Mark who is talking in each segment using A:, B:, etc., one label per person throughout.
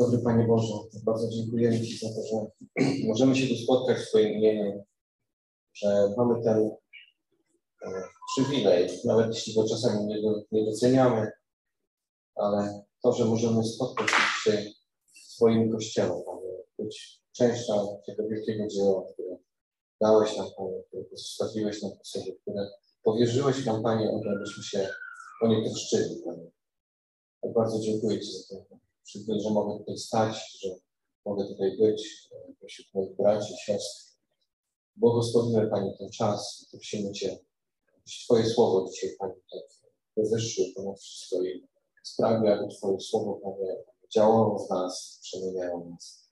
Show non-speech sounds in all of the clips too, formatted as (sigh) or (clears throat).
A: Dobry Panie Boże, bardzo dziękujemy Ci za to, że możemy się tu spotkać w Twoim imieniu, że mamy ten e, przywilej, nawet jeśli go czasami nie, nie doceniamy, ale to, że możemy spotkać się dzisiaj w Twoim Kościele, być częścią tego wielkiego dzieła, które dałeś nam, Panie, które pozostawiłeś nam po sobie, które powierzyłeś nam, Panie, abyśmy się o nie troszczyli, Panie. Tak bardzo dziękuję Ci za to przyjemność, że mogę tutaj stać, że mogę tutaj być pośród moich braci, siostr. Błogosławimy Pani ten czas prosimy Cię, abyś Twoje słowo dzisiaj Pani tak wywyższył ponad wszystko i sprawił, aby Twoje słowo Panie działało w nas, przemieniało nas.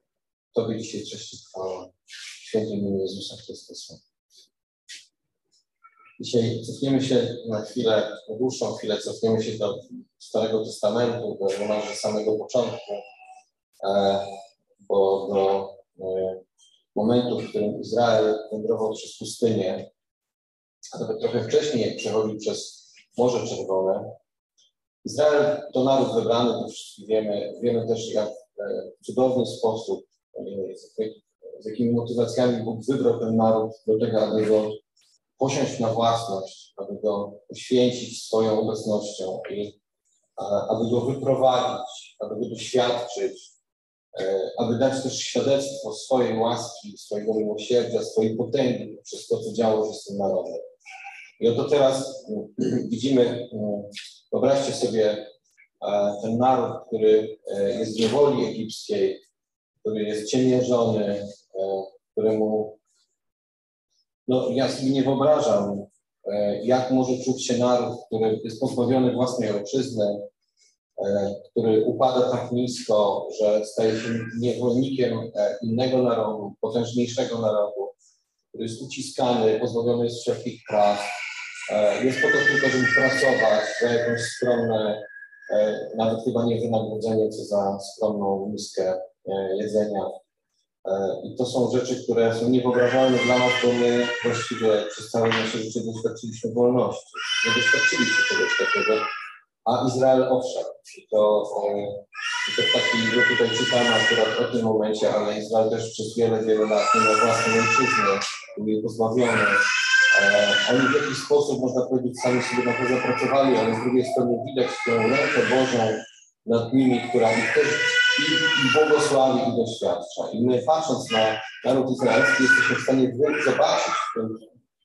A: Tobie dzisiaj cześć i chwała. Świętym Jezusa Chrystusa. Dzisiaj cofniemy się na chwilę, na dłuższą chwilę, cofniemy się do Starego Testamentu, do niemalże samego początku, e, bo do e, momentu, w którym Izrael wędrował przez pustynię, a nawet trochę wcześniej przechodził przez Morze Czerwone. Izrael to naród wybrany, to wszyscy wiemy. Wiemy też, jak e, w cudowny sposób, z jakimi motywacjami Bóg wybrał ten naród do tego, aby go posiąść na własność, aby go poświęcić swoją obecnością i aby go wyprowadzić, aby go doświadczyć, e, aby dać też świadectwo swojej łaski, swojego miłosierdzia, swojej potęgi przez to, co działo się z tym narodem. I oto teraz (clears throat) widzimy, wyobraźcie sobie e, ten naród, który e, jest w niewoli egipskiej, który jest ciemiężony, któremu no, ja sobie nie wyobrażam, e, jak może czuć się naród, który jest pozbawiony własnej ojczyzny, e, który upada tak nisko, że staje się niewolnikiem e, innego narodu, potężniejszego narodu, który jest uciskany, pozbawiony jest wszelkich praw. Jest po to tylko, żeby pracować za jakąś skromne, nawet chyba nie wynagrodzenie, co za skromną miskę jedzenia. E, I to są rzeczy, które są niewyobrażalne dla nas, bo my właściwie przez całe nasze życie doświadczyliśmy wolności. Nie doświadczyliśmy czegoś takiego, a Izrael owszem. To, e, i to taki, że tutaj czytamy akurat o tym momencie, ale Izrael też przez wiele, wiele lat nie miał własnej ojczyzny, był pozbawiony. E, oni w jakiś sposób, można powiedzieć, sami sobie na to zapracowali, ale z drugiej strony widać tę rękę Bożą nad nimi, która ich też i, błogosławi i doświadcza. I my patrząc na naród izraelski jesteśmy w stanie zobaczyć,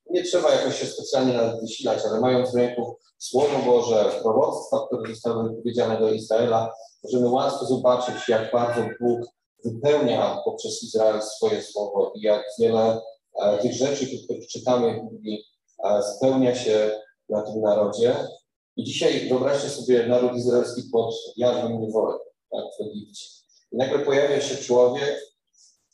A: nie trzeba jakoś się specjalnie nawet wysilać, ale mając w ręku Słowo Boże, proroctwa, które zostały wypowiedziane do Izraela, możemy łatwo zobaczyć, jak bardzo Bóg wypełnia poprzez Izrael swoje słowo i jak wiele e, tych rzeczy, które czytamy w Biblii, e, spełnia się na tym narodzie. I dzisiaj wyobraźcie sobie naród izraelski pod jarzmem niewoli tak, w Egipcie. I nagle pojawia się człowiek,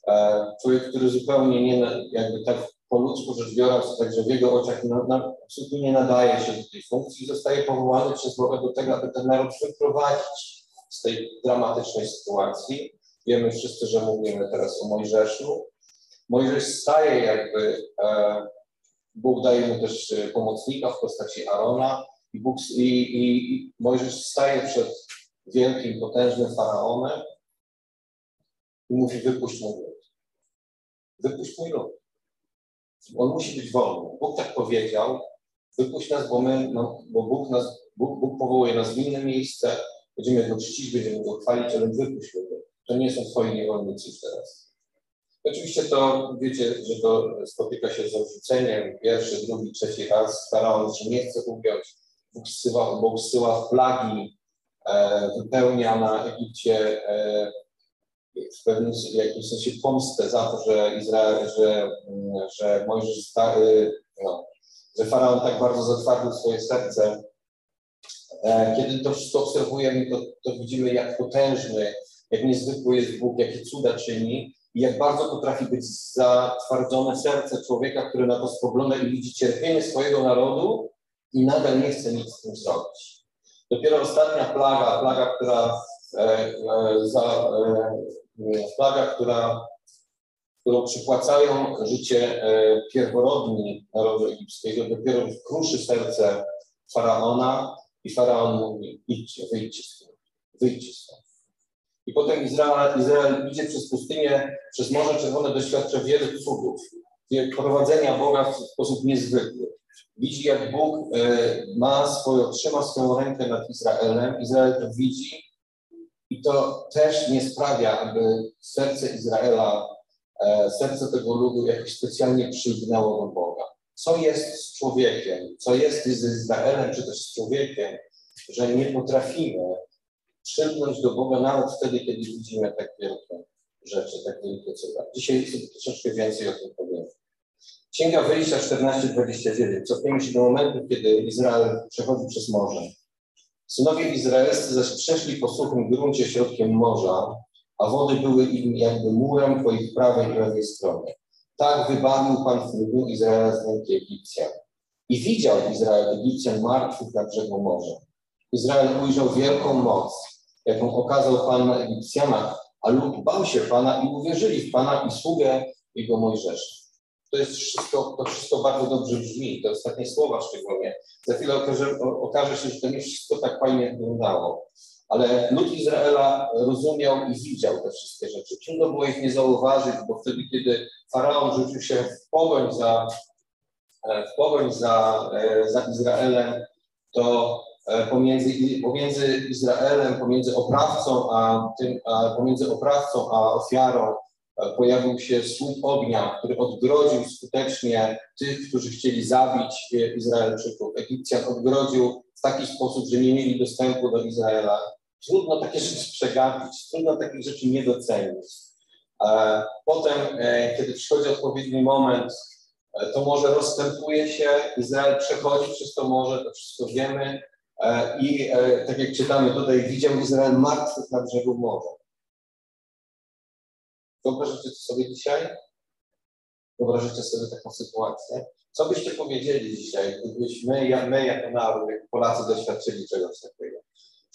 A: e, człowiek, który zupełnie nie, jakby tak po ludzku rzecz biorąc, także w jego oczach na, na, absolutnie nie nadaje się do tej funkcji, zostaje powołany przez Boga do tego, aby ten naród wyprowadzić z tej dramatycznej sytuacji. Wiemy wszyscy, że mówimy teraz o Mojżeszu. Mojżesz staje jakby, e, Bóg daje mu też pomocnika w postaci Arona i, Bóg, i, i, i Mojżesz staje przed wielkim, potężnym faraonem i mówi: Wypuść mój lud. Wypuść mój lud. On musi być wolny. Bóg tak powiedział: Wypuść nas, bo, my, no, bo Bóg, nas, Bóg, Bóg powołuje nas w inne miejsce, będziemy go czcić, będziemy go chwalić, ale wypuść lud. To nie są twoi niewolnicy teraz. Oczywiście to wiecie, że to spotyka się z odrzuceniem pierwszy, drugi, trzeci raz. Faraon, że nie chce ugiąć. Bóg zsyła, Bóg zsyła plagi, wypełnia na Egipcie e, w pewnym jakimś sensie pomstę za to, że Izrael, że, mm, że Mojżesz, no, że Faraon tak bardzo zatwardził swoje serce. E, kiedy to wszystko obserwujemy, to, to widzimy, jak potężny, jak niezwykły jest Bóg, jakie cuda czyni i jak bardzo potrafi być zatwardzone serce człowieka, który na to spogląda i widzi cierpienie swojego narodu i nadal nie chce nic z tym zrobić. Dopiero ostatnia plaga, plaga, która, e, e, za, e, plaga, która, którą przypłacają życie e, pierworodni narodu egipskiego, dopiero kruszy serce faraona i faraon mówi: idźcie, wyjdźcie stąd, wyjdźcie stąd. I potem Izrael, Izrael idzie przez pustynię, przez Morze Czerwone, doświadcza wielu cudów, prowadzenia Boga w sposób niezwykły. Widzi, jak Bóg e, ma swoją, trzyma swoją rękę nad Izraelem. Izrael to widzi i to też nie sprawia, aby serce Izraela, e, serce tego ludu jakoś specjalnie przylgnęło do Boga. Co jest z człowiekiem, co jest z Izraelem, czy też z człowiekiem, że nie potrafimy przylgnąć do Boga nawet wtedy, kiedy widzimy tak wielkie rzeczy, tak wielkie cuda. Dzisiaj sobie troszeczkę więcej o tym powiem. Księga Wyjścia 14:29. Cofniemy się do momentu, kiedy Izrael przechodzi przez morze. Synowie izraelscy zaś przeszli po suchym gruncie środkiem morza, a wody były im jakby murem po ich prawej i lewej stronie. Tak wybawił Pan w dniu Izraela z ręki Egipcjan. I widział Izrael Egipcjan martwych na brzegu morza. Izrael ujrzał wielką moc, jaką okazał Pan na Egipcjanach, a lud bał się Pana i uwierzyli w Pana i sługę Jego Mojżesza. To jest wszystko, to wszystko bardzo dobrze brzmi, te ostatnie słowa szczególnie. Za chwilę okaże, okaże się, że to nie wszystko tak fajnie wyglądało. Ale lud Izraela rozumiał i widział te wszystkie rzeczy. Trudno było ich nie zauważyć, bo wtedy, kiedy Faraon rzucił się w pogoń za, e, w pogoń za, e, za Izraelem, to e, pomiędzy, pomiędzy Izraelem, pomiędzy oprawcą, a tym, a pomiędzy oprawcą a ofiarą pojawił się słup ognia, który odgrodził skutecznie tych, którzy chcieli zabić Izraelczyków. Egipcjan odgrodził w taki sposób, że nie mieli dostępu do Izraela. Trudno takie rzeczy przegapić, trudno takich rzeczy nie docenić. Potem, e, kiedy przychodzi odpowiedni moment, e, to morze rozstępuje się, Izrael przechodzi przez to morze, to wszystko wiemy. E, I tak jak czytamy tutaj, widział Izrael martwych na brzegu morza. Wyobrażacie sobie dzisiaj? Wyobrażacie sobie taką sytuację? Co byście powiedzieli dzisiaj, gdybyśmy, ja, my jako naród, jako Polacy doświadczyli czegoś takiego?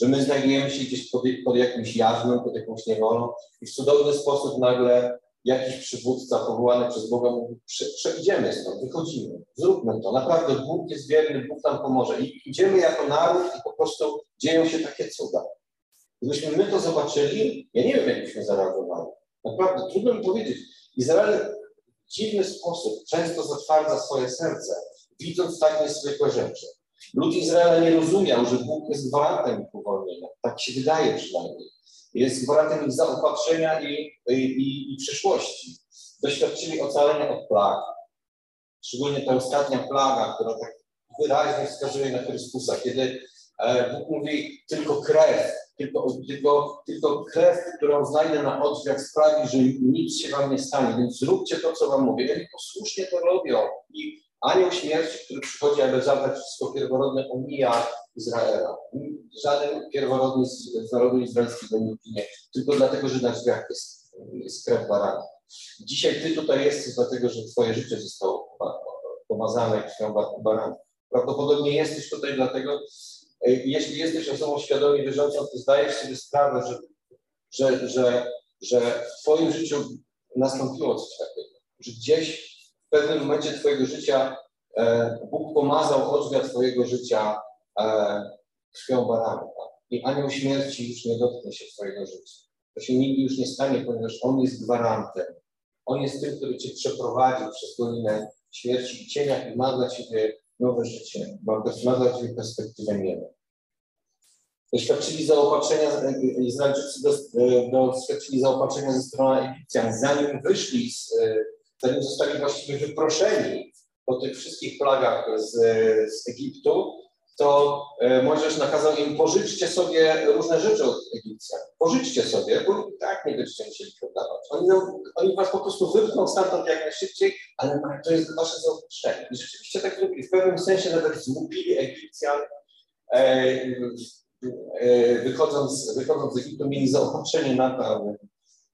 A: Że my znajdujemy się gdzieś pod, pod jakimś jarzmem, pod jakąś niewolą i w cudowny sposób nagle jakiś przywódca powołany przez Boga mówi, przejdziemy stąd, wychodzimy, zróbmy to. Naprawdę Bóg jest wierny, Bóg nam pomoże. I idziemy jako naród i po prostu dzieją się takie cuda. Gdybyśmy my to zobaczyli, ja nie wiem, jak byśmy zareagowali. Naprawdę trudno mi powiedzieć. Izrael w dziwny sposób często zatwardza swoje serce, widząc tak niezwykłe rzeczy. Lud Izraela nie rozumiał, że Bóg jest gwarantem ich uwolnienia. Tak się wydaje przynajmniej. Jest gwarantem ich zaopatrzenia i, i, i przyszłości. Doświadczyli ocalenia od plag. Szczególnie ta ostatnia plaga, która tak wyraźnie wskazuje na Chrystusa, kiedy e, Bóg mówi tylko krew tylko, tylko, tylko krew, którą znajdę na odrzwiach sprawi, że nic się wam nie stanie, więc zróbcie to, co wam mówię. Oni posłusznie to robią i anioł śmierci, który przychodzi, aby zabrać wszystko pierworodne, omija Izraela. Żaden pierworodny z, narodu izraelskiego nie ginie, tylko dlatego, że na drzwiach jest, jest krew barana. Dzisiaj ty tutaj jesteś dlatego, że twoje życie zostało pomazane krwią barana. Prawdopodobnie jesteś tutaj dlatego, jeśli jesteś osobą świadomie wierzącą, to zdajesz sobie sprawę, że, że, że, że w Twoim życiu nastąpiło coś takiego, że gdzieś w pewnym momencie Twojego życia e, Bóg pomazał odrzwia Twojego życia e, krwią baranka i anioł śmierci już nie dotknie się Twojego życia. To się nigdy już nie stanie, ponieważ On jest gwarantem. On jest tym, który Cię przeprowadzi przez dolinę śmierci i cienia i ma dla Ciebie nowe życie, dla Ciebie perspektywę nieba. Doświadczyli zaopatrzenia, Izraelczycy doświadczyli zaopatrzenia ze strony Egipcjan. Zanim wyszli, z, zanim zostali właściwie wyproszeni po tych wszystkich plagach z, z Egiptu, to e, Mojżesz nakazał im pożyczcie sobie różne rzeczy od Egipcjan. Pożyczcie sobie, bo tak nie będziecie musieli oddawać. Oni, oni was po prostu wypchną stamtąd jak najszybciej, ale to jest wasze zaopatrzenie. I rzeczywiście tak zrobili. W pewnym sensie nawet złupili Egipcjan. E, E, wychodząc, wychodząc z Egiptu, mieli zaopatrzenie na to,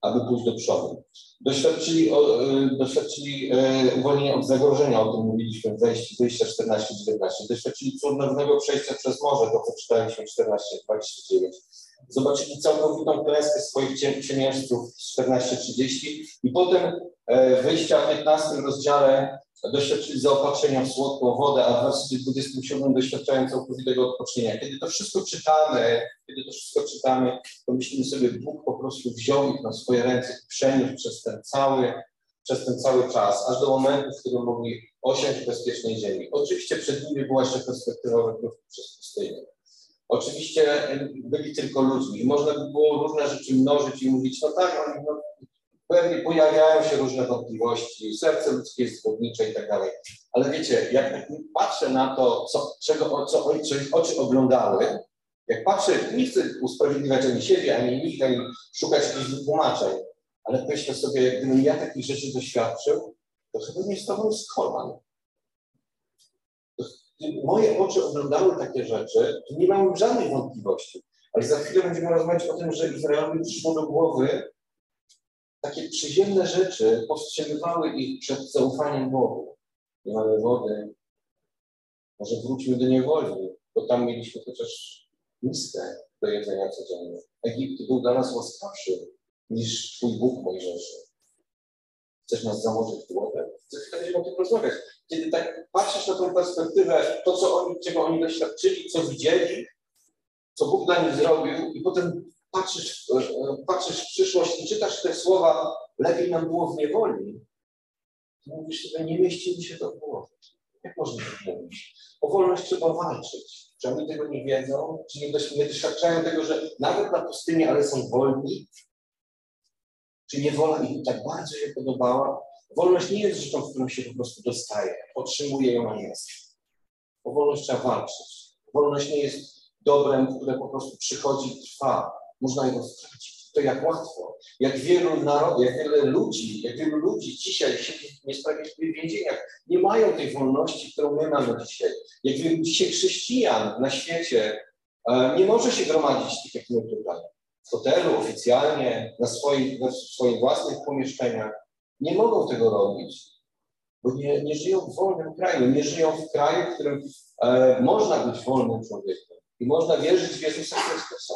A: aby, pójść do przodu. Doświadczyli, o, e, doświadczyli e, uwolnienia od zagrożenia, o tym mówiliśmy w wejściu, wyjścia 14-19. Doświadczyli cudownego przejścia przez morze, to co czytaliśmy 14-29. Zobaczyli całkowitą klęskę swoich ciemiężców 14-30 i potem e, wyjścia w 15 rozdziale doświadczyli zaopatrzenia w słodką wodę, a w wersji 27 doświadczają całkowitego odpocznienia. Kiedy to wszystko czytamy, kiedy to wszystko czytamy, to myślimy sobie, Bóg po prostu wziął ich na swoje ręce i przeniósł przez ten cały, przez ten cały czas, aż do momentu, w którym mogli osiąść w bezpiecznej ziemi. Oczywiście przed nimi była jeszcze perspektywa wędrówki przez pustynię. Oczywiście byli tylko ludźmi można by było różne rzeczy mnożyć i mówić, no tak, oni, no, pewnie pojawiają się różne wątpliwości, serce ludzkie jest zgodnicze i tak dalej. Ale wiecie, jak patrzę na to, co, czego, co, oczy oglądały, jak patrzę, nie chcę usprawiedliwiać ani siebie, ani nikt, ani szukać jakichś wytłumaczeń, ale myślę sobie, gdybym ja takich rzeczy doświadczył, to chyba nie stałbym z kolan. Moje oczy oglądały takie rzeczy, to nie mam żadnych wątpliwości. Ale za chwilę będziemy rozmawiać o tym, że Izraelowi przyszło do głowy takie przyziemne rzeczy powstrzymywały ich przed zaufaniem Bogu. Nie mamy wody, może wróćmy do niewoli, bo tam mieliśmy chociaż miskę do jedzenia codziennie. Egipt był dla nas łaskawszy niż Twój Bóg Mojżeszu. Chcesz nas założyć w głowę? Chwilę będziemy o tym rozmawiać. Kiedy tak patrzysz na tą perspektywę, to, co oni, czego oni doświadczyli, co widzieli, co Bóg dla nich zrobił i potem patrzysz, e, patrzysz w przyszłość i czytasz te słowa, lepiej nam było w niewoli, to mówisz sobie, nie mieści mi się to w głowie. Jak można tak mówić? O wolność trzeba walczyć. Czy oni tego nie wiedzą? Czy nie, nie doświadczają tego, że nawet na pustyni, ale są wolni? Czy niewola im tak bardzo się podobała? Wolność nie jest rzeczą, którą się po prostu dostaje, otrzymuje ją, a jest. O wolność trzeba walczyć. Wolność nie jest dobrem, które po prostu przychodzi trwa można ją stracić. To jak łatwo. Jak wielu narodów, jak wiele ludzi, jak wielu ludzi dzisiaj siedzi w niesprawiedliwych więzieniach, nie mają tej wolności, którą my mamy dzisiaj. Jak wielu dzisiaj chrześcijan na świecie e, nie może się gromadzić tak jak my tutaj. W hotelu, oficjalnie, na swoich, na swoich własnych pomieszczeniach. Nie mogą tego robić, bo nie, nie żyją w wolnym kraju, nie żyją w kraju, w którym e, można być wolnym człowiekiem i można wierzyć w Jezusa Chrystusa.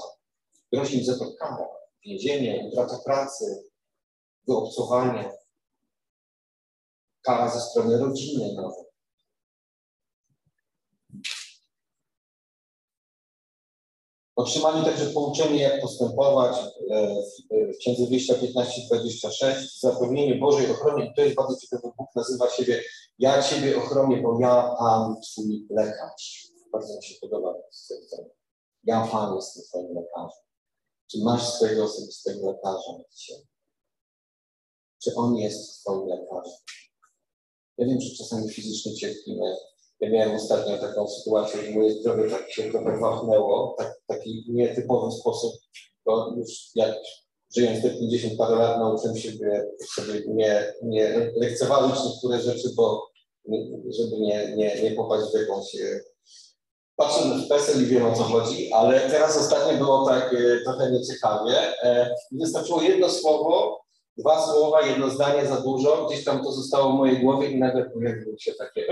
A: Grozi im za to kara, więzienie, utrata pracy, wyobcowanie, kara ze strony rodziny nawet. Otrzymali także pouczenie, jak postępować e, w Księdze Wyjścia 15-26, zapewnienie Bożej ochrony. I to jest bardzo ciekawe, Bóg nazywa siebie, ja Ciebie ochronię, bo ja Pan Twój lekarz. Bardzo mi się podoba to stwierdzenie. Ja Pan jestem Twoim lekarzem. Czy masz swojego osobistego lekarza dzisiaj? Czy on jest Twoim lekarzem? Ja wiem, że czasami fizycznie cierpimy. Ja miałem ostatnio taką sytuację, że moje zdrowie tak się trochę wachnęło, tak, taki nietypowy sposób, bo już jak żyjąc te 50 parę lat nauczyłem się sobie nie, nie lekceważyć niektóre rzeczy, bo żeby nie, nie, nie popaść w jakąś patrzę w PESEL i wiem o co chodzi, ale teraz ostatnio było tak e, trochę nieciekawie. E, wystarczyło jedno słowo, dwa słowa, jedno zdanie za dużo, gdzieś tam to zostało w mojej głowie i nagle pojawiło się takie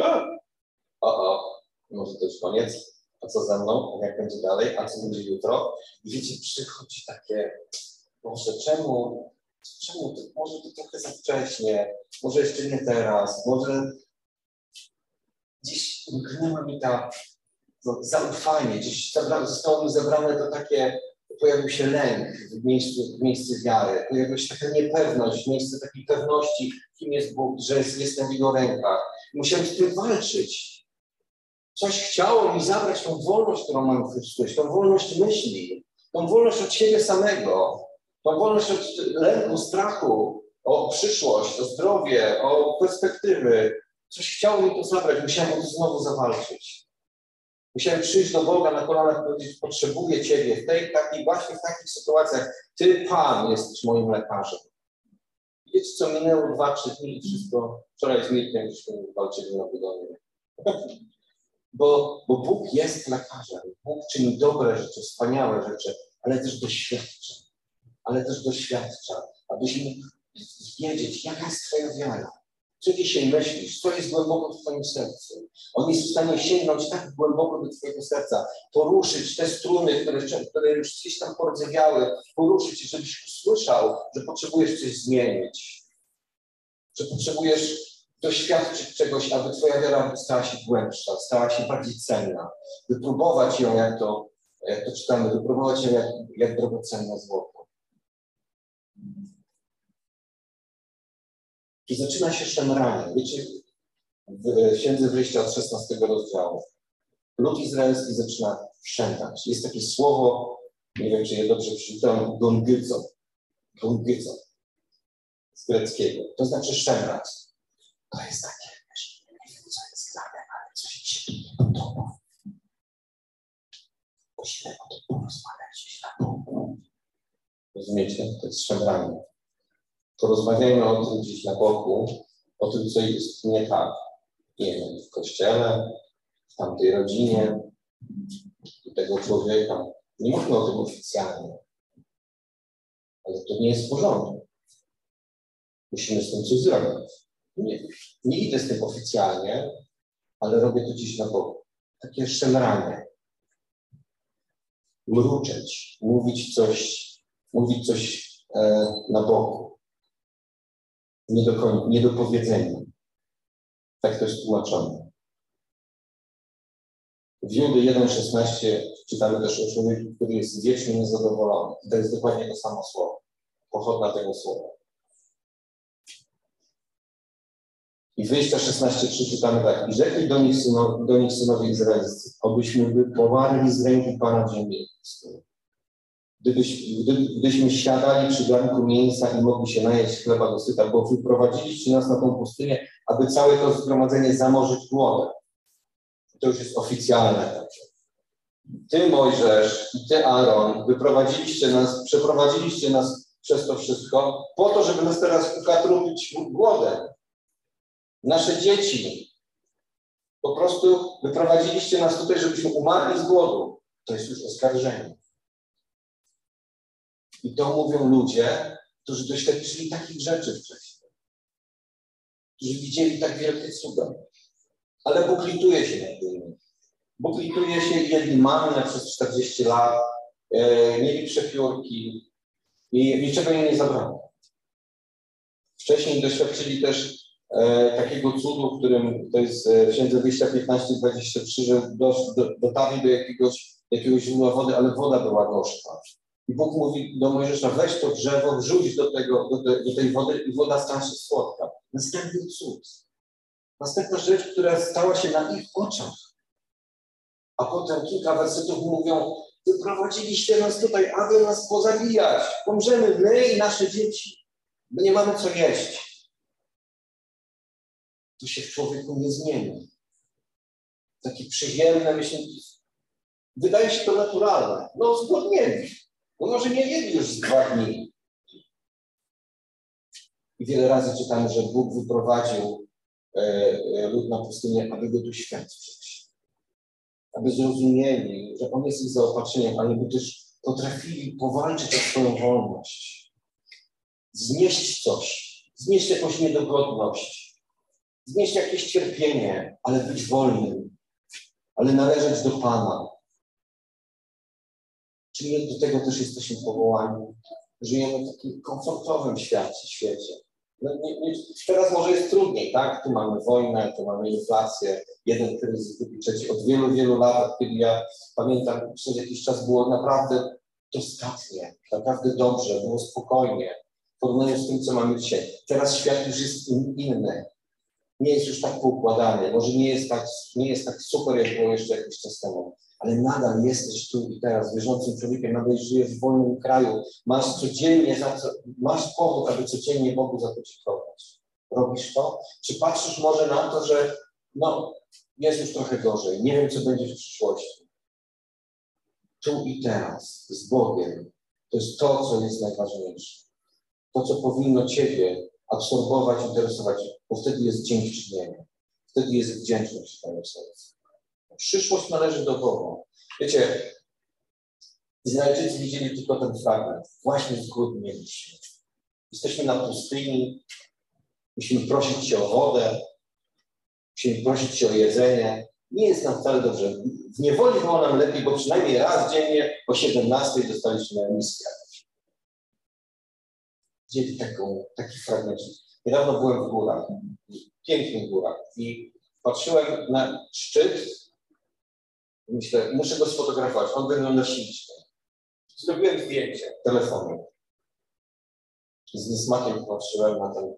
A: o, o, może to już koniec, a co ze mną, jak będzie dalej, a co będzie jutro. I wiecie, przychodzi takie, może czemu, czemu, to, może to trochę za wcześnie, może jeszcze nie teraz, może gdzieś umknęła mi ta no, zaufanie, gdzieś zostało mi zebrane to takie, pojawił się lęk w miejscu, w miejscu wiary, pojawiła się taka niepewność, w miejscu takiej pewności, kim jest Bóg, że jest, jestem w Jego rękach. Musiałem z tym walczyć. Coś chciało mi zabrać tą wolność, którą mam w Chrystusie, tą wolność myśli, tą wolność od siebie samego, tą wolność od lęku, strachu, o przyszłość, o zdrowie, o perspektywy. Coś chciało mi to zabrać, musiałem to znowu zawalczyć. Musiałem przyjść do Boga na kolanach i powiedzieć, potrzebuję Ciebie w tej takiej, właśnie w takich sytuacjach. Ty, Pan, jesteś moim lekarzem. Wiecie, co minęło dwa, trzy dni i wszystko, wczoraj z Mirkiem żeśmy walczyli na budowie. Bo, bo Bóg jest lekarzem. Bóg czyni dobre rzeczy, wspaniałe rzeczy, ale też doświadcza. Ale też doświadcza, abyśmy wiedzieć, jaka jest Twoja wiara. Co dzisiaj myślisz? Co jest głęboko w Twoim sercu? On jest w stanie sięgnąć tak głęboko do Twojego serca, poruszyć te struny, które, które już gdzieś tam pordzewiały, poruszyć, żebyś usłyszał, że potrzebujesz coś zmienić, że potrzebujesz doświadczyć czegoś, aby Twoja wiara stała się głębsza, stała się bardziej cenna, wypróbować ją, jak to, jak to czytamy, wypróbować ją jak, jak drogocenne złoto. Zaczyna się szemranie. Wiecie, w Księdze Wyjścia od 16 rozdziału. Lud izraelski zaczyna szemrać. Jest takie słowo, nie wiem, czy je dobrze przeczytałem, gongyco. Gongyco. Z greckiego. To znaczy szemrać. To jest takie, wiesz, nie wiem, co jest grane, ale coś się nie podoba. Musimy o tym porozmawiać na Bogu. Rozumiecie? To jest szemranie porozmawiajmy o tym gdzieś na boku, o tym, co jest nie tak. Nie wiem, w kościele, w tamtej rodzinie, u tego człowieka. Nie mówmy o tym oficjalnie, ale to nie jest w porządku. Musimy z tym coś zrobić. Nie, nie idę z tym oficjalnie, ale robię to gdzieś na boku. Takie szemranie. Mruczeć, mówić coś, mówić coś e, na boku nie do, nie do powiedzenia. Tak to jest tłumaczone. W Judy 1,16 czytamy też o człowieku, który jest wiecznie niezadowolony. To jest dokładnie to samo słowo. Pochodna tego słowa. I wyjścia 16,3 czytamy tak. I rzekli do nich, syno, do nich synowie izraelscy, obyśmy wypowarli z ręki Pana ziemi. Gdybyś, gdybyśmy siadali przy garnku mięsa i mogli się najeść chleba dosyta, bo wyprowadziliście nas na tą pustynię, aby całe to zgromadzenie zamorzyć głodem. To już jest oficjalne. Ty, Mojżesz i ty, Aaron, wyprowadziliście nas, przeprowadziliście nas przez to wszystko po to, żeby nas teraz ukatrupić głodem. Nasze dzieci. Po prostu wyprowadziliście nas tutaj, żebyśmy umarli z głodu. To jest już oskarżenie. I to mówią ludzie, którzy doświadczyli takich rzeczy wcześniej, którzy widzieli tak wielkie cuda. Ale Bóg lituje się nad tym. Bóg lituje się i jedli mannę przez 40 lat, e, mieli przepiórki i niczego im nie zabrało. Wcześniej doświadczyli też takiego cudu, w którym to jest e, w Księdze Wyjścia 15-23, że do, do, dotarli do jakiegoś, jakiegoś źródła wody, ale woda była gorzka. I Bóg mówi do Mojżesza, weź to drzewo, wrzuć do, tego, do, te, do tej wody i woda stała się słodka. Następny cud. Następna rzecz, która stała się na ich oczach. A potem kilka wersetów mówią, wyprowadziliście nas tutaj, aby nas pozabijać. Pomrzemy my i nasze dzieci, bo nie mamy co jeść. To się w człowieku nie zmieni. Takie przyjemne myśli. Wydaje się to naturalne. No, zgodnieli. No może nie jedli już z dwa dni. I wiele razy czytamy, że Bóg wyprowadził e, e, lud na pustynię, aby go doświadczyć. Aby zrozumieli, że On jest ich zaopatrzeniem, ale by też potrafili powalczyć o swoją wolność. Znieść coś, znieść jakąś niedogodność, znieść jakieś cierpienie, ale być wolnym, ale należeć do Pana, Czyli do tego też jesteśmy powołani. Żyjemy w takim komfortowym świecie. świecie. No, nie, nie, teraz może jest trudniej, tak? Tu mamy wojnę, tu mamy inflację, jeden kryzys, drugi trzeci. Od wielu, wielu lat, kiedy ja pamiętam, przez jakiś czas było naprawdę dostatnie, naprawdę dobrze, było spokojnie w porównaniu z tym, co mamy dzisiaj. Teraz świat już jest inny. Nie jest już tak poukładany, może nie jest tak, nie jest tak super, jak było jeszcze jakiś czas temu ale nadal jesteś tu i teraz wierzącym człowiekiem, nadal żyjesz w wolnym kraju, masz codziennie, za co, masz powód, aby codziennie Bogu za to dziękować. Robisz to? Czy patrzysz może na to, że no, jest już trochę gorzej, nie wiem, co będzie w przyszłości. Tu i teraz, z Bogiem, to jest to, co jest najważniejsze. To, co powinno Ciebie absorbować, interesować, bo wtedy jest dziękczynienie. Wtedy jest wdzięczność w Twoim sercu. Przyszłość należy do Boga. Wiecie, Izraelczycy widzieli tylko ten fragment. Właśnie zgód mieliśmy. Jesteśmy na pustyni, Musimy prosić Cię o wodę, musimy prosić Cię o jedzenie. Nie jest nam wcale dobrze. W niewoli było nam lepiej, bo przynajmniej raz dziennie o 17 dostaliśmy misję. Gdzie taką, taki fragment. Niedawno byłem w górach, w pięknych górach i patrzyłem na szczyt myślę, muszę go sfotografować, on wygląda ślicznie. Zrobiłem zdjęcie telefonem. Z niesmakiem patrzyłem na ten,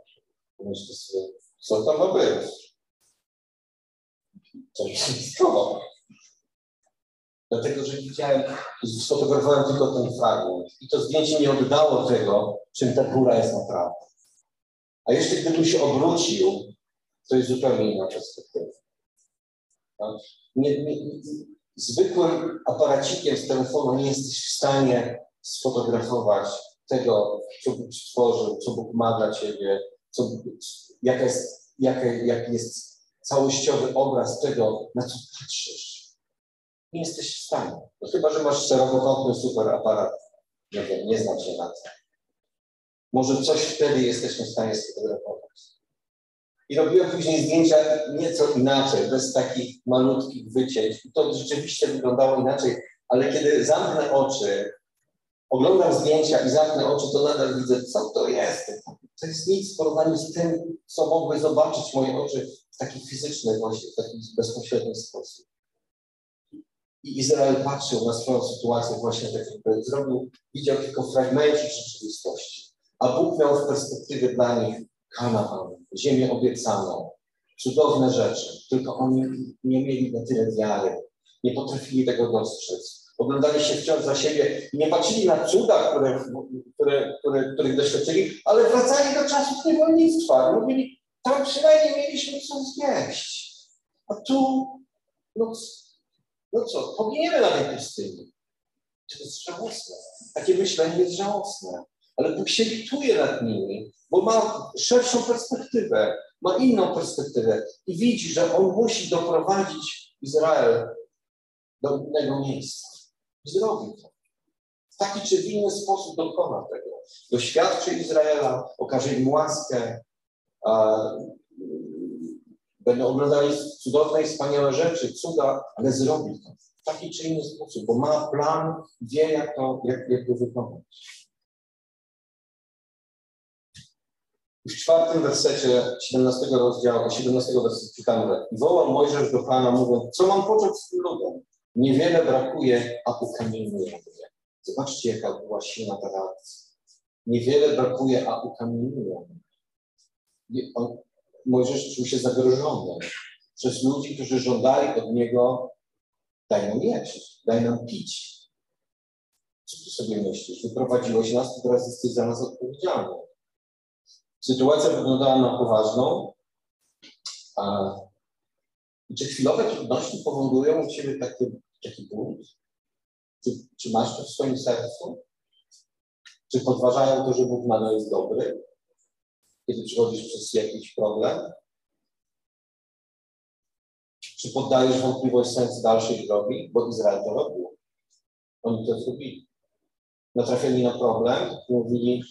A: myślę sobie, co to ma być? Coś bliskowo. Dlatego, że widziałem, sfotografowałem tylko ten fragment. I to zdjęcie nie oddało tego, czym ta góra jest naprawdę. A jeszcze gdybym się obrócił, to jest zupełnie inna perspektywa. Tak? Nie, nie, zwykłym aparacikiem z telefonu nie jesteś w stanie sfotografować tego, co Bóg stworzył, co Bóg ma dla ciebie, co, jest, jaki jest całościowy obraz tego, na co patrzysz. Nie jesteś w stanie. No chyba, że masz szerokokątny super aparat. Nie wiem, nie znam się na tym. Może coś wtedy jesteśmy w stanie sfotografować. I robiłem później zdjęcia nieco inaczej, bez takich malutkich wycięć. I to rzeczywiście wyglądało inaczej, ale kiedy zamknę oczy, oglądam zdjęcia i zamknę oczy, to nadal widzę, co to jest. To jest nic w porównaniu z tym, co mogły zobaczyć moje oczy w taki fizyczny, właśnie w taki bezpośredni sposób. I Izrael patrzył na swoją sytuację właśnie tak, jakby zrobił, widział tylko fragmencik rzeczywistości. A Bóg miał w perspektywie dla nich Kanaan, ziemię obiecaną, cudowne rzeczy, tylko oni nie mieli na tyle wiary, nie potrafili tego dostrzec. Oglądali się wciąż za siebie i nie patrzyli na cuda, które, które, które, których doświadczyli, ale wracali do czasów niewolnictwa. Mówili, tam przynajmniej mieliśmy co zjeść. A tu, no, no co, poginiemy na tej pustyni. To jest żałosne. Takie myślenie jest żałosne. Ale Bóg się lituje nad nimi, bo ma szerszą perspektywę, ma inną perspektywę i widzi, że on musi doprowadzić Izrael do innego miejsca. Zrobi to. W taki czy w inny sposób dokona tego. Doświadczy Izraela, okaże im łaskę, a, będą oglądali cudowne i wspaniałe rzeczy, cuda, ale zrobi to w taki czy inny sposób, bo ma plan, wie jak to, jak, jak go wykonać. W czwartym wersecie 17 rozdziału, 17 wersetu czytamy I wołał Mojżesz do Pana, mówiąc, co mam począć z tym ludem? Niewiele brakuje, a ukamienuje mnie. Zobaczcie, jaka była silna ta reakcja. Niewiele brakuje, a ukamienuje mnie. Mojżesz czuł się zagrożony przez ludzi, którzy żądali od niego daj nam jeść, daj nam pić. Co ty sobie myślisz? Wyprowadziłeś nas, to teraz jesteś za nas odpowiedzialny. Sytuacja wyglądała na poważną. A, czy chwilowe trudności powodują u Ciebie taki, taki bunt? Czy, czy masz to w swoim sercu? Czy podważają to, że Bóg nadal jest dobry? Kiedy przechodzisz przez jakiś problem? Czy poddajesz wątpliwość sens dalszej drogi? Bo Izrael to robił. Oni to zrobili. Natrafili na problem mówili,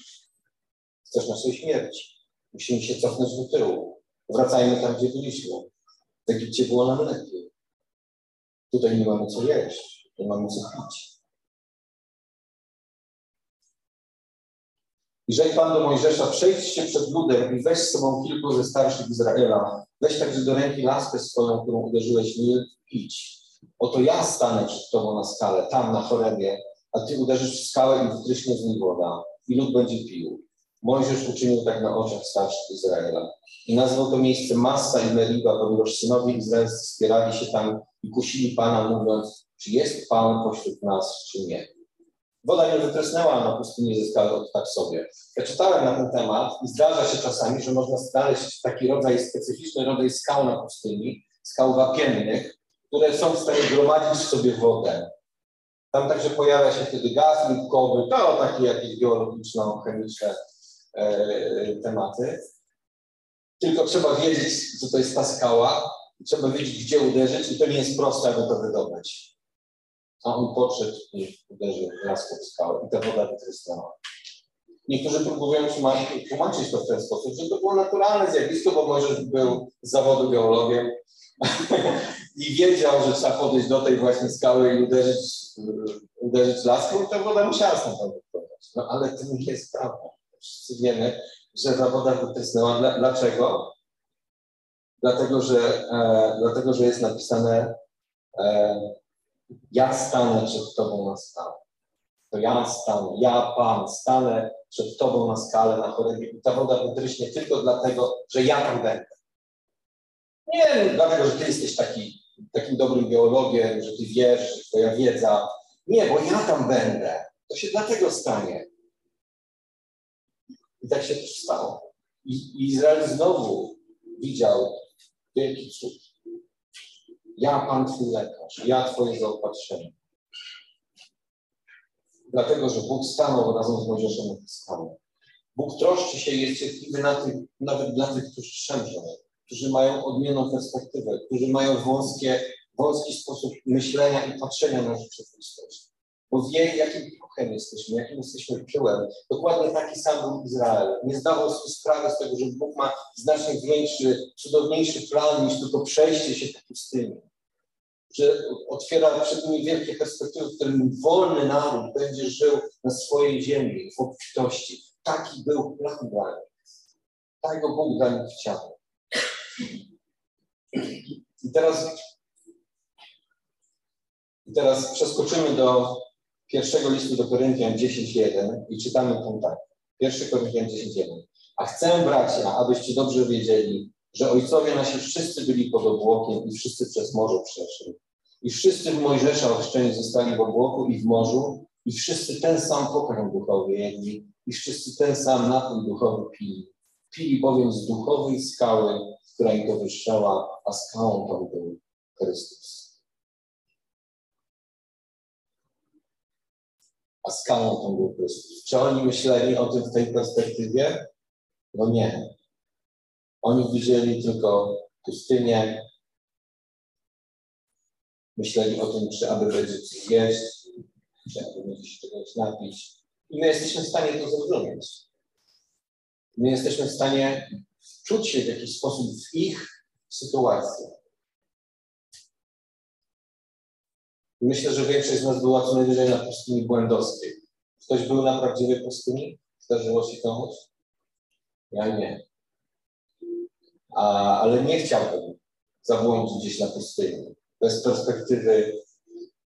A: Chcesz naszej śmierci. Musimy się cofnąć do tyłu. Wracajmy tam, gdzie byliśmy. W Egipcie było nam lepiej. Tutaj nie mamy co jeść, nie mamy co pić. I rzekł Pan do Mojżesza, przejdź się przed ludem i weź z sobą kilku ze starszych Izraela. Weź także do ręki laskę swoją, którą uderzyłeś Nil, idź. Oto ja stanę przed Tobą na skale, tam na Chorebie, a Ty uderzysz w skałę i wytryśnie z niej woda i lud będzie pił. Mojżesz uczynił tak na oczach starszych Izraela. I nazwał to miejsce Massa i Meriba, ponieważ synowie izraelscy spierali się tam i kusili Pana, mówiąc, czy jest Pan pośród nas, czy nie. Woda nie wytrysnęła na pustyni ze skały tak sobie. Ja czytałem na ten temat i zdarza się czasami, że można znaleźć taki rodzaj, specyficzny rodzaj skał na pustyni, skał wapiennych, które są w stanie gromadzić sobie wodę. Tam także pojawia się wtedy gaz łupkowy, to takie jakieś geologiczno-chemiczne tematy. Tylko trzeba wiedzieć, co to jest ta skała, trzeba wiedzieć, gdzie uderzyć i to nie jest proste, aby to wydobyć. A on podszedł i uderzył raz pod skałę i ta woda wytrysnęła. Niektórzy próbują tłumaczyć to w ten sposób, że to było naturalne zjawisko, bo Mojżesz był z zawodu geologiem (laughs) i wiedział, że trzeba podejść do tej właśnie skały i uderzyć, uderzyć laską i ta woda musiała stąd wypłynąć. No ale to nie jest prawda. Wszyscy wiemy, że ta woda wytrysnęła. Dlaczego? Dlatego, że, e, dlatego, że jest napisane e, ja stanę przed Tobą na skale. To ja stanę, ja Pan stanę przed Tobą na skale na chorobie i ta woda wytryśnie tylko dlatego, że ja tam będę. Nie dlatego, że Ty jesteś taki, takim dobrym geologiem, że Ty wiesz, że Twoja wiedza. Nie, bo ja tam będę. To się dlatego stanie. I tak się też stało. I Izrael znowu widział wielki cud. Ja, Pan Twój lekarz, ja Twoje zaopatrzenie. Dlatego, że Bóg stanął razem z Mojżeszem na skale. Bóg troszczy się i jest cierpliwy na tych, nawet dla tych, którzy szemrzą, którzy mają odmienną perspektywę, którzy mają wąskie, wąski sposób myślenia i patrzenia na rzeczywistość. Bo wie, jakim prochem jesteśmy, jakim jesteśmy pyłem. Dokładnie taki sam był Izrael. Nie zdawał sobie sprawy z tego, że Bóg ma znacznie większy, cudowniejszy plan niż tylko przejście się po pustyni że otwiera przed nimi wielkie perspektywy, w którym wolny naród będzie żył na swojej ziemi w obfitości. Taki był plan dla nich. Tego Bóg dla nich chciał. I teraz, i teraz przeskoczymy do pierwszego listu do Koryntian 10.1 i czytamy tam tak. Pierwszy Koryntian 10.1. A chcę, bracia, abyście dobrze wiedzieli, że ojcowie nasi wszyscy byli pod obłokiem i wszyscy przez morze przeszli. I wszyscy w Mojżesza ochrzczeni zostali w obłoku i w morzu, i wszyscy ten sam pokarm duchowy jedli, i wszyscy ten sam napój duchowy pili. Pili bowiem z duchowej skały, która im towarzyszyła, a skałą tą był Chrystus. A skałą tą był Chrystus. Czy oni myśleli o tym w tej perspektywie? No nie. Oni widzieli tylko pustynię, myśleli o tym, czy aby będzie coś jeść, czy aby będzie się czegoś napić. I my jesteśmy w stanie to zrozumieć. My jesteśmy w stanie czuć się w jakiś sposób w ich sytuacji. Myślę, że większość z nas była co najwyżej na pustyni błędowskiej. Ktoś był na prawdziwej pustyni? Zdarzyło się komuś? Ja nie. A, ale nie chciałbym zabłądzić gdzieś na pustyni bez perspektywy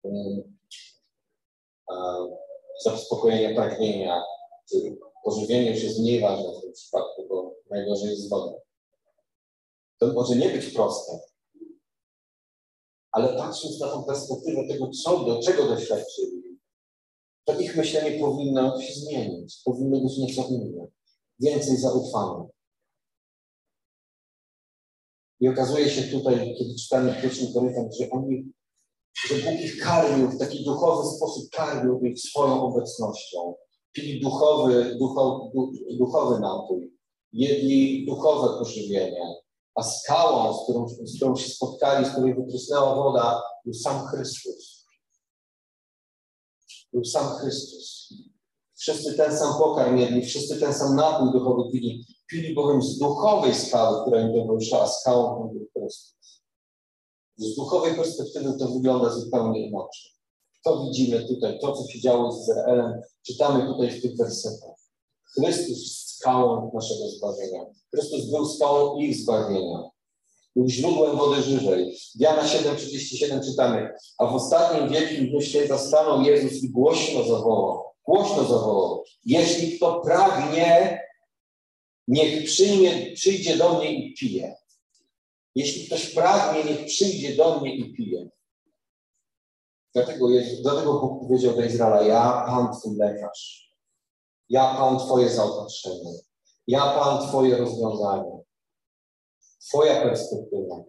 A: um, zaspokojenia pragnienia, pożywienie już jest mniej ważne w tym przypadku, bo najgorzej jest woda. To może nie być proste, ale patrząc na tą perspektywę tego, co, do czego doświadczyli, to ich myślenie powinno się zmienić, powinno być nieco inne, więcej zaufane. I okazuje się tutaj, kiedy czytamy pierwszy Koryntian, że oni, że Bóg ich karmił w taki duchowy sposób, karmił ich swoją obecnością. Pili duchowy, ducho, duchowy napój, jedli duchowe pożywienie, a skałą, z którą, z którą się spotkali, z której wytrysnęła woda, był sam Chrystus. Był sam Chrystus. Wszyscy ten sam pokarm jedli, wszyscy ten sam napój duchowy pili. Pili bowiem z duchowej skały, która im towarzyszyła, skałą był Chrystus. Z duchowej perspektywy to wygląda zupełnie inaczej. To widzimy tutaj, to co się działo z Izraelem, czytamy tutaj w tych wersetach. Chrystus skałą naszego zbawienia. Chrystus był skałą ich zbawienia. Był źródłem wody żywej. Jana 7,37 czytamy. A w ostatnim wielkim dniu święta stanął Jezus i głośno zawołał. Głośno zawołał. Jeśli kto pragnie, niech przyjmie, przyjdzie do mnie i pije. Jeśli ktoś pragnie, niech przyjdzie do mnie i pije. Dlatego, Jezus, dlatego Bóg powiedział do Izraela, ja Pan Twój lekarz. Ja Pan Twoje zaopatrzenie. Ja Pan Twoje rozwiązanie. Twoja perspektywa.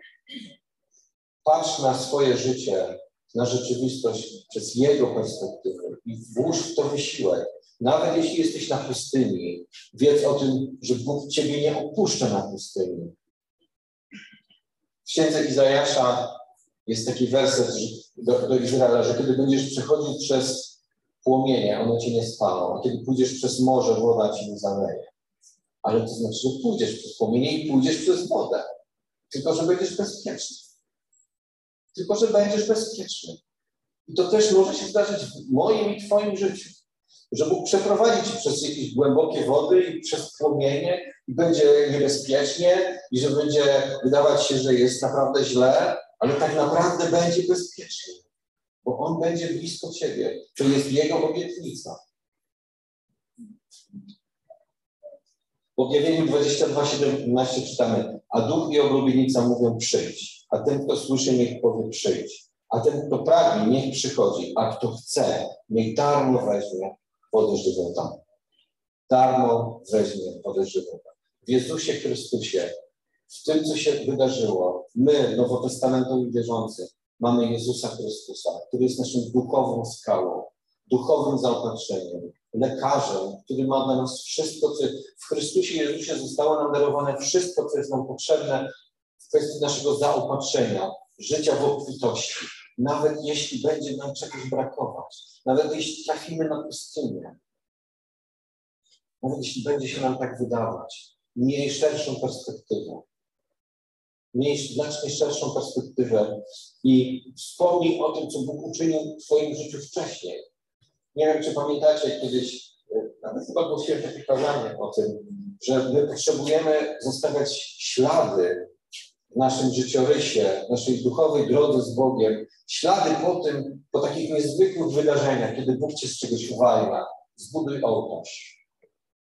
A: Patrz na swoje życie, na rzeczywistość przez Jego perspektywę i włóż w to wysiłek. Nawet jeśli jesteś na pustyni, wiedz o tym, że Bóg Ciebie nie opuszcza na pustyni. W księdze Izajasza jest taki werset do, do Izraela, że kiedy będziesz przechodził przez płomienie, one cię nie spalą, a kiedy pójdziesz przez morze, woda ci nie zaleje. Ale to znaczy, że pójdziesz przez płomienie i pójdziesz przez wodę. Tylko, że będziesz bezpieczny. Tylko, że będziesz bezpieczny. I to też może się zdarzyć w moim i Twoim życiu. Że Bóg przeprowadzi Cię przez jakieś głębokie wody i przez płomienie i będzie niebezpiecznie i że będzie wydawać się, że jest naprawdę źle, ale tak naprawdę będzie bezpiecznie, bo On będzie blisko Ciebie. To jest Jego obietnica. W objawieniu 22:17 czytamy, a duch i oblubienica mówią przyjdź, a ten, kto słyszy, niech powie przyjdź, a ten, kto pragnie, niech przychodzi, a kto chce, niech darmo weźmie wodę żywą tam. Darmo weźmie wodę żywą. W Jezusie Chrystusie, w tym, co się wydarzyło, my, nowotestamentowi wierzący, mamy Jezusa Chrystusa, który jest naszą duchową skałą, duchowym zaopatrzeniem, lekarzem, który ma dla nas wszystko, co w Chrystusie Jezusie zostało nam darowane, wszystko, co jest nam potrzebne w kwestii naszego zaopatrzenia, życia w obfitości. Nawet jeśli będzie nam czegoś brakować, nawet jeśli trafimy na pustynię, nawet jeśli będzie się nam tak wydawać, miej szerszą perspektywę. Miej znacznie szerszą perspektywę i wspomnij o tym, co Bóg uczynił w Twoim życiu wcześniej. Nie wiem, czy pamiętacie kiedyś, e, nawet chyba głosiłem takie kazanie o tym, że my potrzebujemy zostawiać ślady w naszym życiorysie, w naszej duchowej drodze z Bogiem, ślady po tym, po takich niezwykłych wydarzeniach, kiedy Bóg cię z czegoś uwalnia. Zbuduj ołtarz,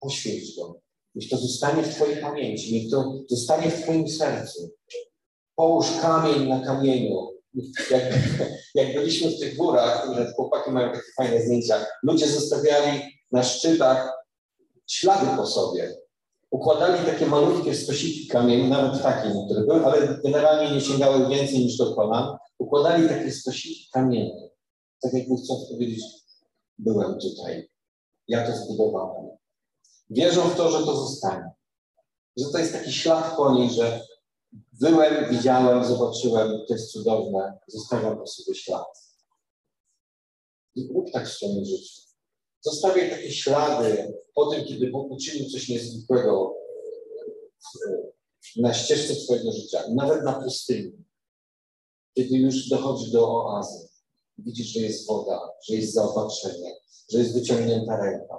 A: poświęć go. Niech to zostanie w Twojej pamięci, niech to zostanie w Twoim sercu. Połóż kamień na kamieniu, jak, jak byliśmy w tych górach, które chłopaki mają takie fajne zdjęcia, ludzie zostawiali na szczytach ślady po sobie. Układali takie malutkie stosiki kamieni, nawet takie niektóre były, ale generalnie nie sięgały więcej niż do kolan. Układali takie stosiki kamieni. Tak jakby chcąc powiedzieć, byłem tutaj. Ja to zbudowałem. Wierzą w to, że to zostanie. Że to jest taki ślad po niej, że Byłem, widziałem, zobaczyłem, to jest cudowne, zostawiam po sobie ślad. I Bóg tak w swoim życiu. Zostawiaj takie ślady po tym, kiedy Bóg uczynił coś niezwykłego na ścieżce Twojego życia, nawet na pustyni. Kiedy już dochodzi do oazy, widzisz, że jest woda, że jest zaopatrzenie, że jest wyciągnięta ręka.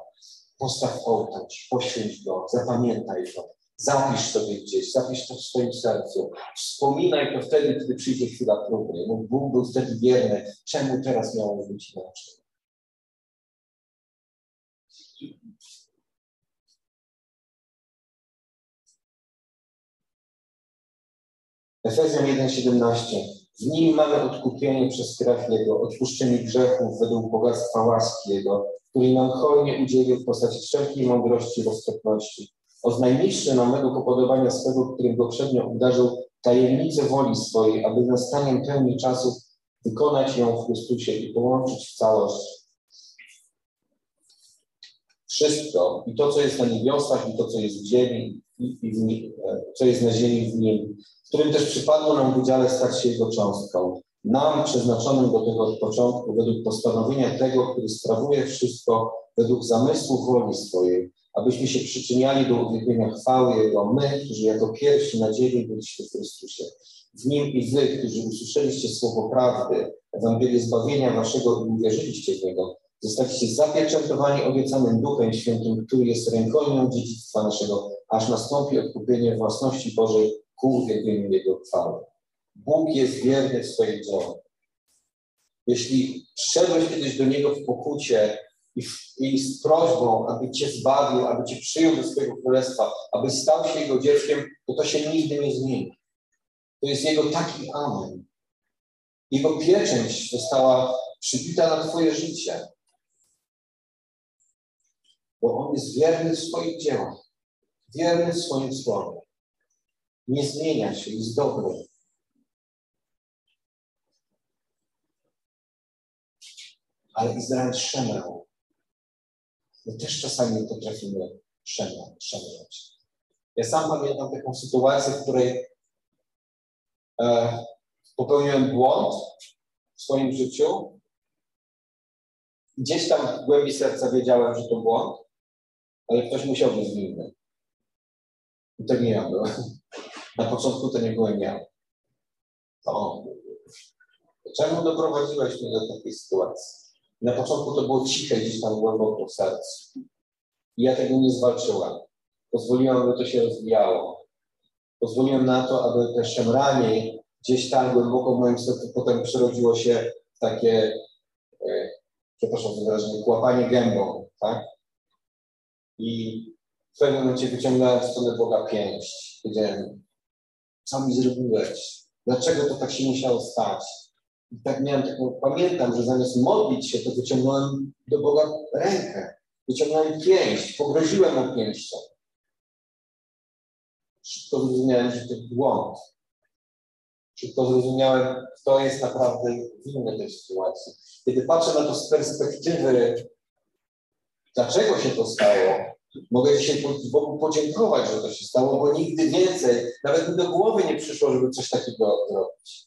A: Postaw ołtarz, poświęć go, zapamiętaj to. Zapisz sobie gdzieś, zapisz to w swoim sercu. Wspominaj to wtedy, kiedy przyjdzie chwila próby. Mów, Bóg był wtedy wierny. Czemu teraz miało być inaczej? Efezjan 1,17. W nim mamy odkupienie przez krew Jego, odpuszczenie grzechów według bogactwa łaski Jego, który nam hojnie udzielił w postaci wszelkiej mądrości i roztropności o najniższe nam według upodobania swego, którym go przednio obdarzył, tajemnicę woli swojej, aby nastaniem pełni czasów wykonać ją w Chrystusie i połączyć w całość wszystko, i to, co jest na niebiosach, i to, co jest w ziemi, i, i w e, co jest na ziemi w nim, w którym też przypadło nam w udziale stać się jego cząstką. Nam przeznaczonym do tego od początku, według postanowienia tego, który sprawuje wszystko według zamysłu woli swojej, abyśmy się przyczyniali do uwielbienia chwały Jego, my, którzy jako pierwsi nadziei byliśmy w Chrystusie. W Nim i wy, którzy usłyszeliście słowo prawdy, Ewangelię zbawienia waszego i uwierzyliście w Niego, zostaliście zapieczętowani obiecanym Duchem Świętym, który jest rękojmią dziedzictwa naszego, aż nastąpi odkupienie własności Bożej ku uwielbieniu Jego chwały. Bóg jest wierny w swojej dziełach. Jeśli przyszedłeś kiedyś do Niego w pokucie, i, i z prośbą, aby Cię zbawił, aby Cię przyjął do swojego królestwa, aby stał się Jego dzieckiem, to to się nigdy nie zmieni. To jest Jego taki amen. Jego pieczęć została przybita na Twoje życie. Bo On jest wierny w swoich dziełach, wierny w swoim słowie. Nie zmienia się, jest dobry. Ale Izrael szemrał. My też czasami potrafimy szemrać. Ja sam pamiętam taką sytuację, w której e, popełniłem błąd w swoim życiu Gdzieś tam w głębi serca wiedziałem, że to błąd, ale ktoś musiał być winny. I to nie ja byłem. Na początku to nie byłem ja. To on. Czemu doprowadziłeś mnie do takiej sytuacji? Na początku to było ciche gdzieś tam głęboko w sercu. I ja tego nie zwalczyłem. Pozwoliłem, aby to się rozwijało. Pozwoliłem na to, aby te szemranie gdzieś tam głęboko w moim sercu potem przerodziło się w takie, e, przepraszam za wyrażenie, kłapanie gębą, tak? I w pewnym momencie wyciągnąłem w stronę Boga pięść. Powiedziałem, co mi zrobiłeś? Dlaczego to tak się musiało stać? I tak miałem taką, pamiętam, że zamiast modlić się, to wyciągnąłem do Boga rękę. Wyciągnąłem pięść, pogroziłem mu pięścią. Szybko zrozumiałem, że to błąd. Szybko zrozumiałem, kto jest naprawdę winny tej sytuacji. Kiedy patrzę na to z perspektywy, dlaczego się to stało, mogę dzisiaj Bogu podziękować, że to się stało, bo nigdy więcej, nawet mi do głowy nie przyszło, żeby coś takiego zrobić.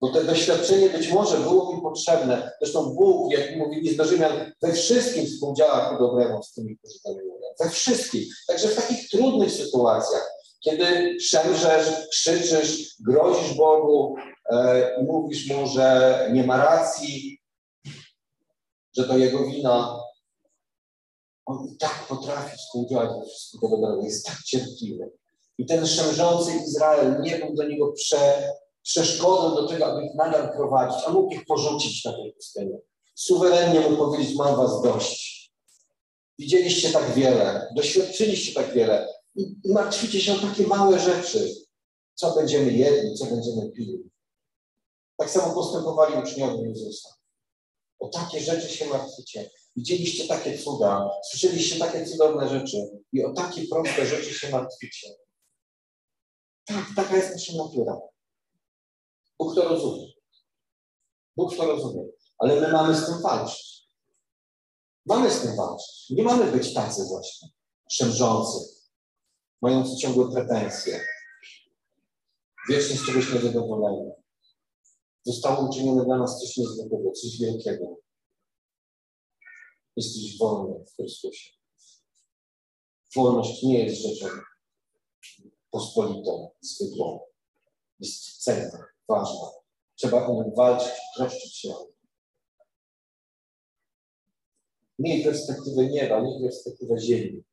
A: Bo to doświadczenie być może było mi potrzebne. Zresztą Bóg, jak mówili z Rzymian, we wszystkim współdziała ku dobremu z tymi, którzy to miłują. We wszystkim. Także w takich trudnych sytuacjach, kiedy szemrzesz, krzyczysz, grozisz Bogu e, i mówisz Mu, że nie ma racji, że to Jego wina, On i tak potrafi współdziałać we wszystkim do dobrego. Jest tak cierpliwy. I ten szemrzący Izrael nie był do Niego prze, przeszkodą do tego, aby ich nadal prowadzić, a mógł ich porzucić na tej pustyni. Suwerennie mógł powiedzieć, mam was dość. Widzieliście tak wiele, doświadczyliście tak wiele i, i martwicie się o takie małe rzeczy. Co będziemy jedli, co będziemy pili. Tak samo postępowali uczniowie Jezusa. O takie rzeczy się martwicie. Widzieliście takie cuda, słyszeliście takie cudowne rzeczy i o takie proste rzeczy się martwicie. Tak, taka jest nasza natura. Bóg to rozumie. Bóg to rozumie. Ale my mamy z tym walczyć. Mamy z tym walczyć. Nie mamy być tacy właśnie, szemrzący, mający ciągłe pretensje, wiecznie z czegoś niezadowoleni. Zostało uczynione dla nas coś niezwykłego, coś wielkiego. Jesteś wolny w Chrystusie. Wolność nie jest rzeczą pospolitą, zwykłą. Jest cenna ważna. Trzeba o nią walczyć, troszczyć się o nią. Miej perspektywę nieba, nie perspektywę ziemi,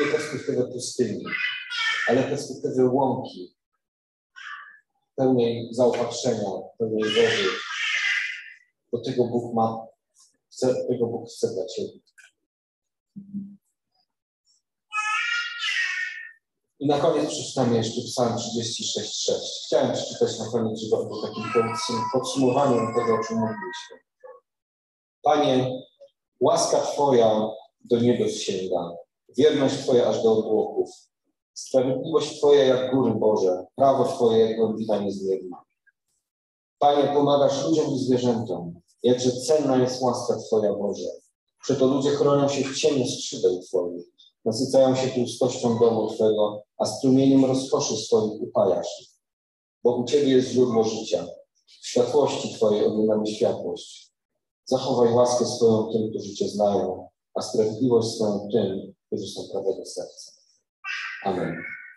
A: nie perspektywę pustyni, ale perspektywę łąki, pełnej zaopatrzenia, pełnej wody. Bo tego Bóg ma, tego Bóg chce dla Ciebie. I na koniec przeczytamy jeszcze Psalm 36,6. Chciałem przeczytać na koniec, żeby był takim podsumowaniem tego, o czym mówiliśmy. Panie, łaska Twoja do niebie sięga, wierność Twoja aż do obłoków, sprawiedliwość Twoja jak góry Boże, prawo Twoje jak głębina niezmierna. Panie, pomagasz ludziom i zwierzętom, jakże cenna jest łaska Twoja Boże. Przeto ludzie chronią się w cieniu skrzydeł Twoich nasycają się tłustością domu Twego, a strumieniem rozkoszy swoich upajasz. Bo u Ciebie jest źródło życia. W światłości Twojej oglądamy światłość. Zachowaj łaskę swoją tym, którzy Cię znają, a sprawiedliwość swoją tym, którzy są prawego serca. Amen.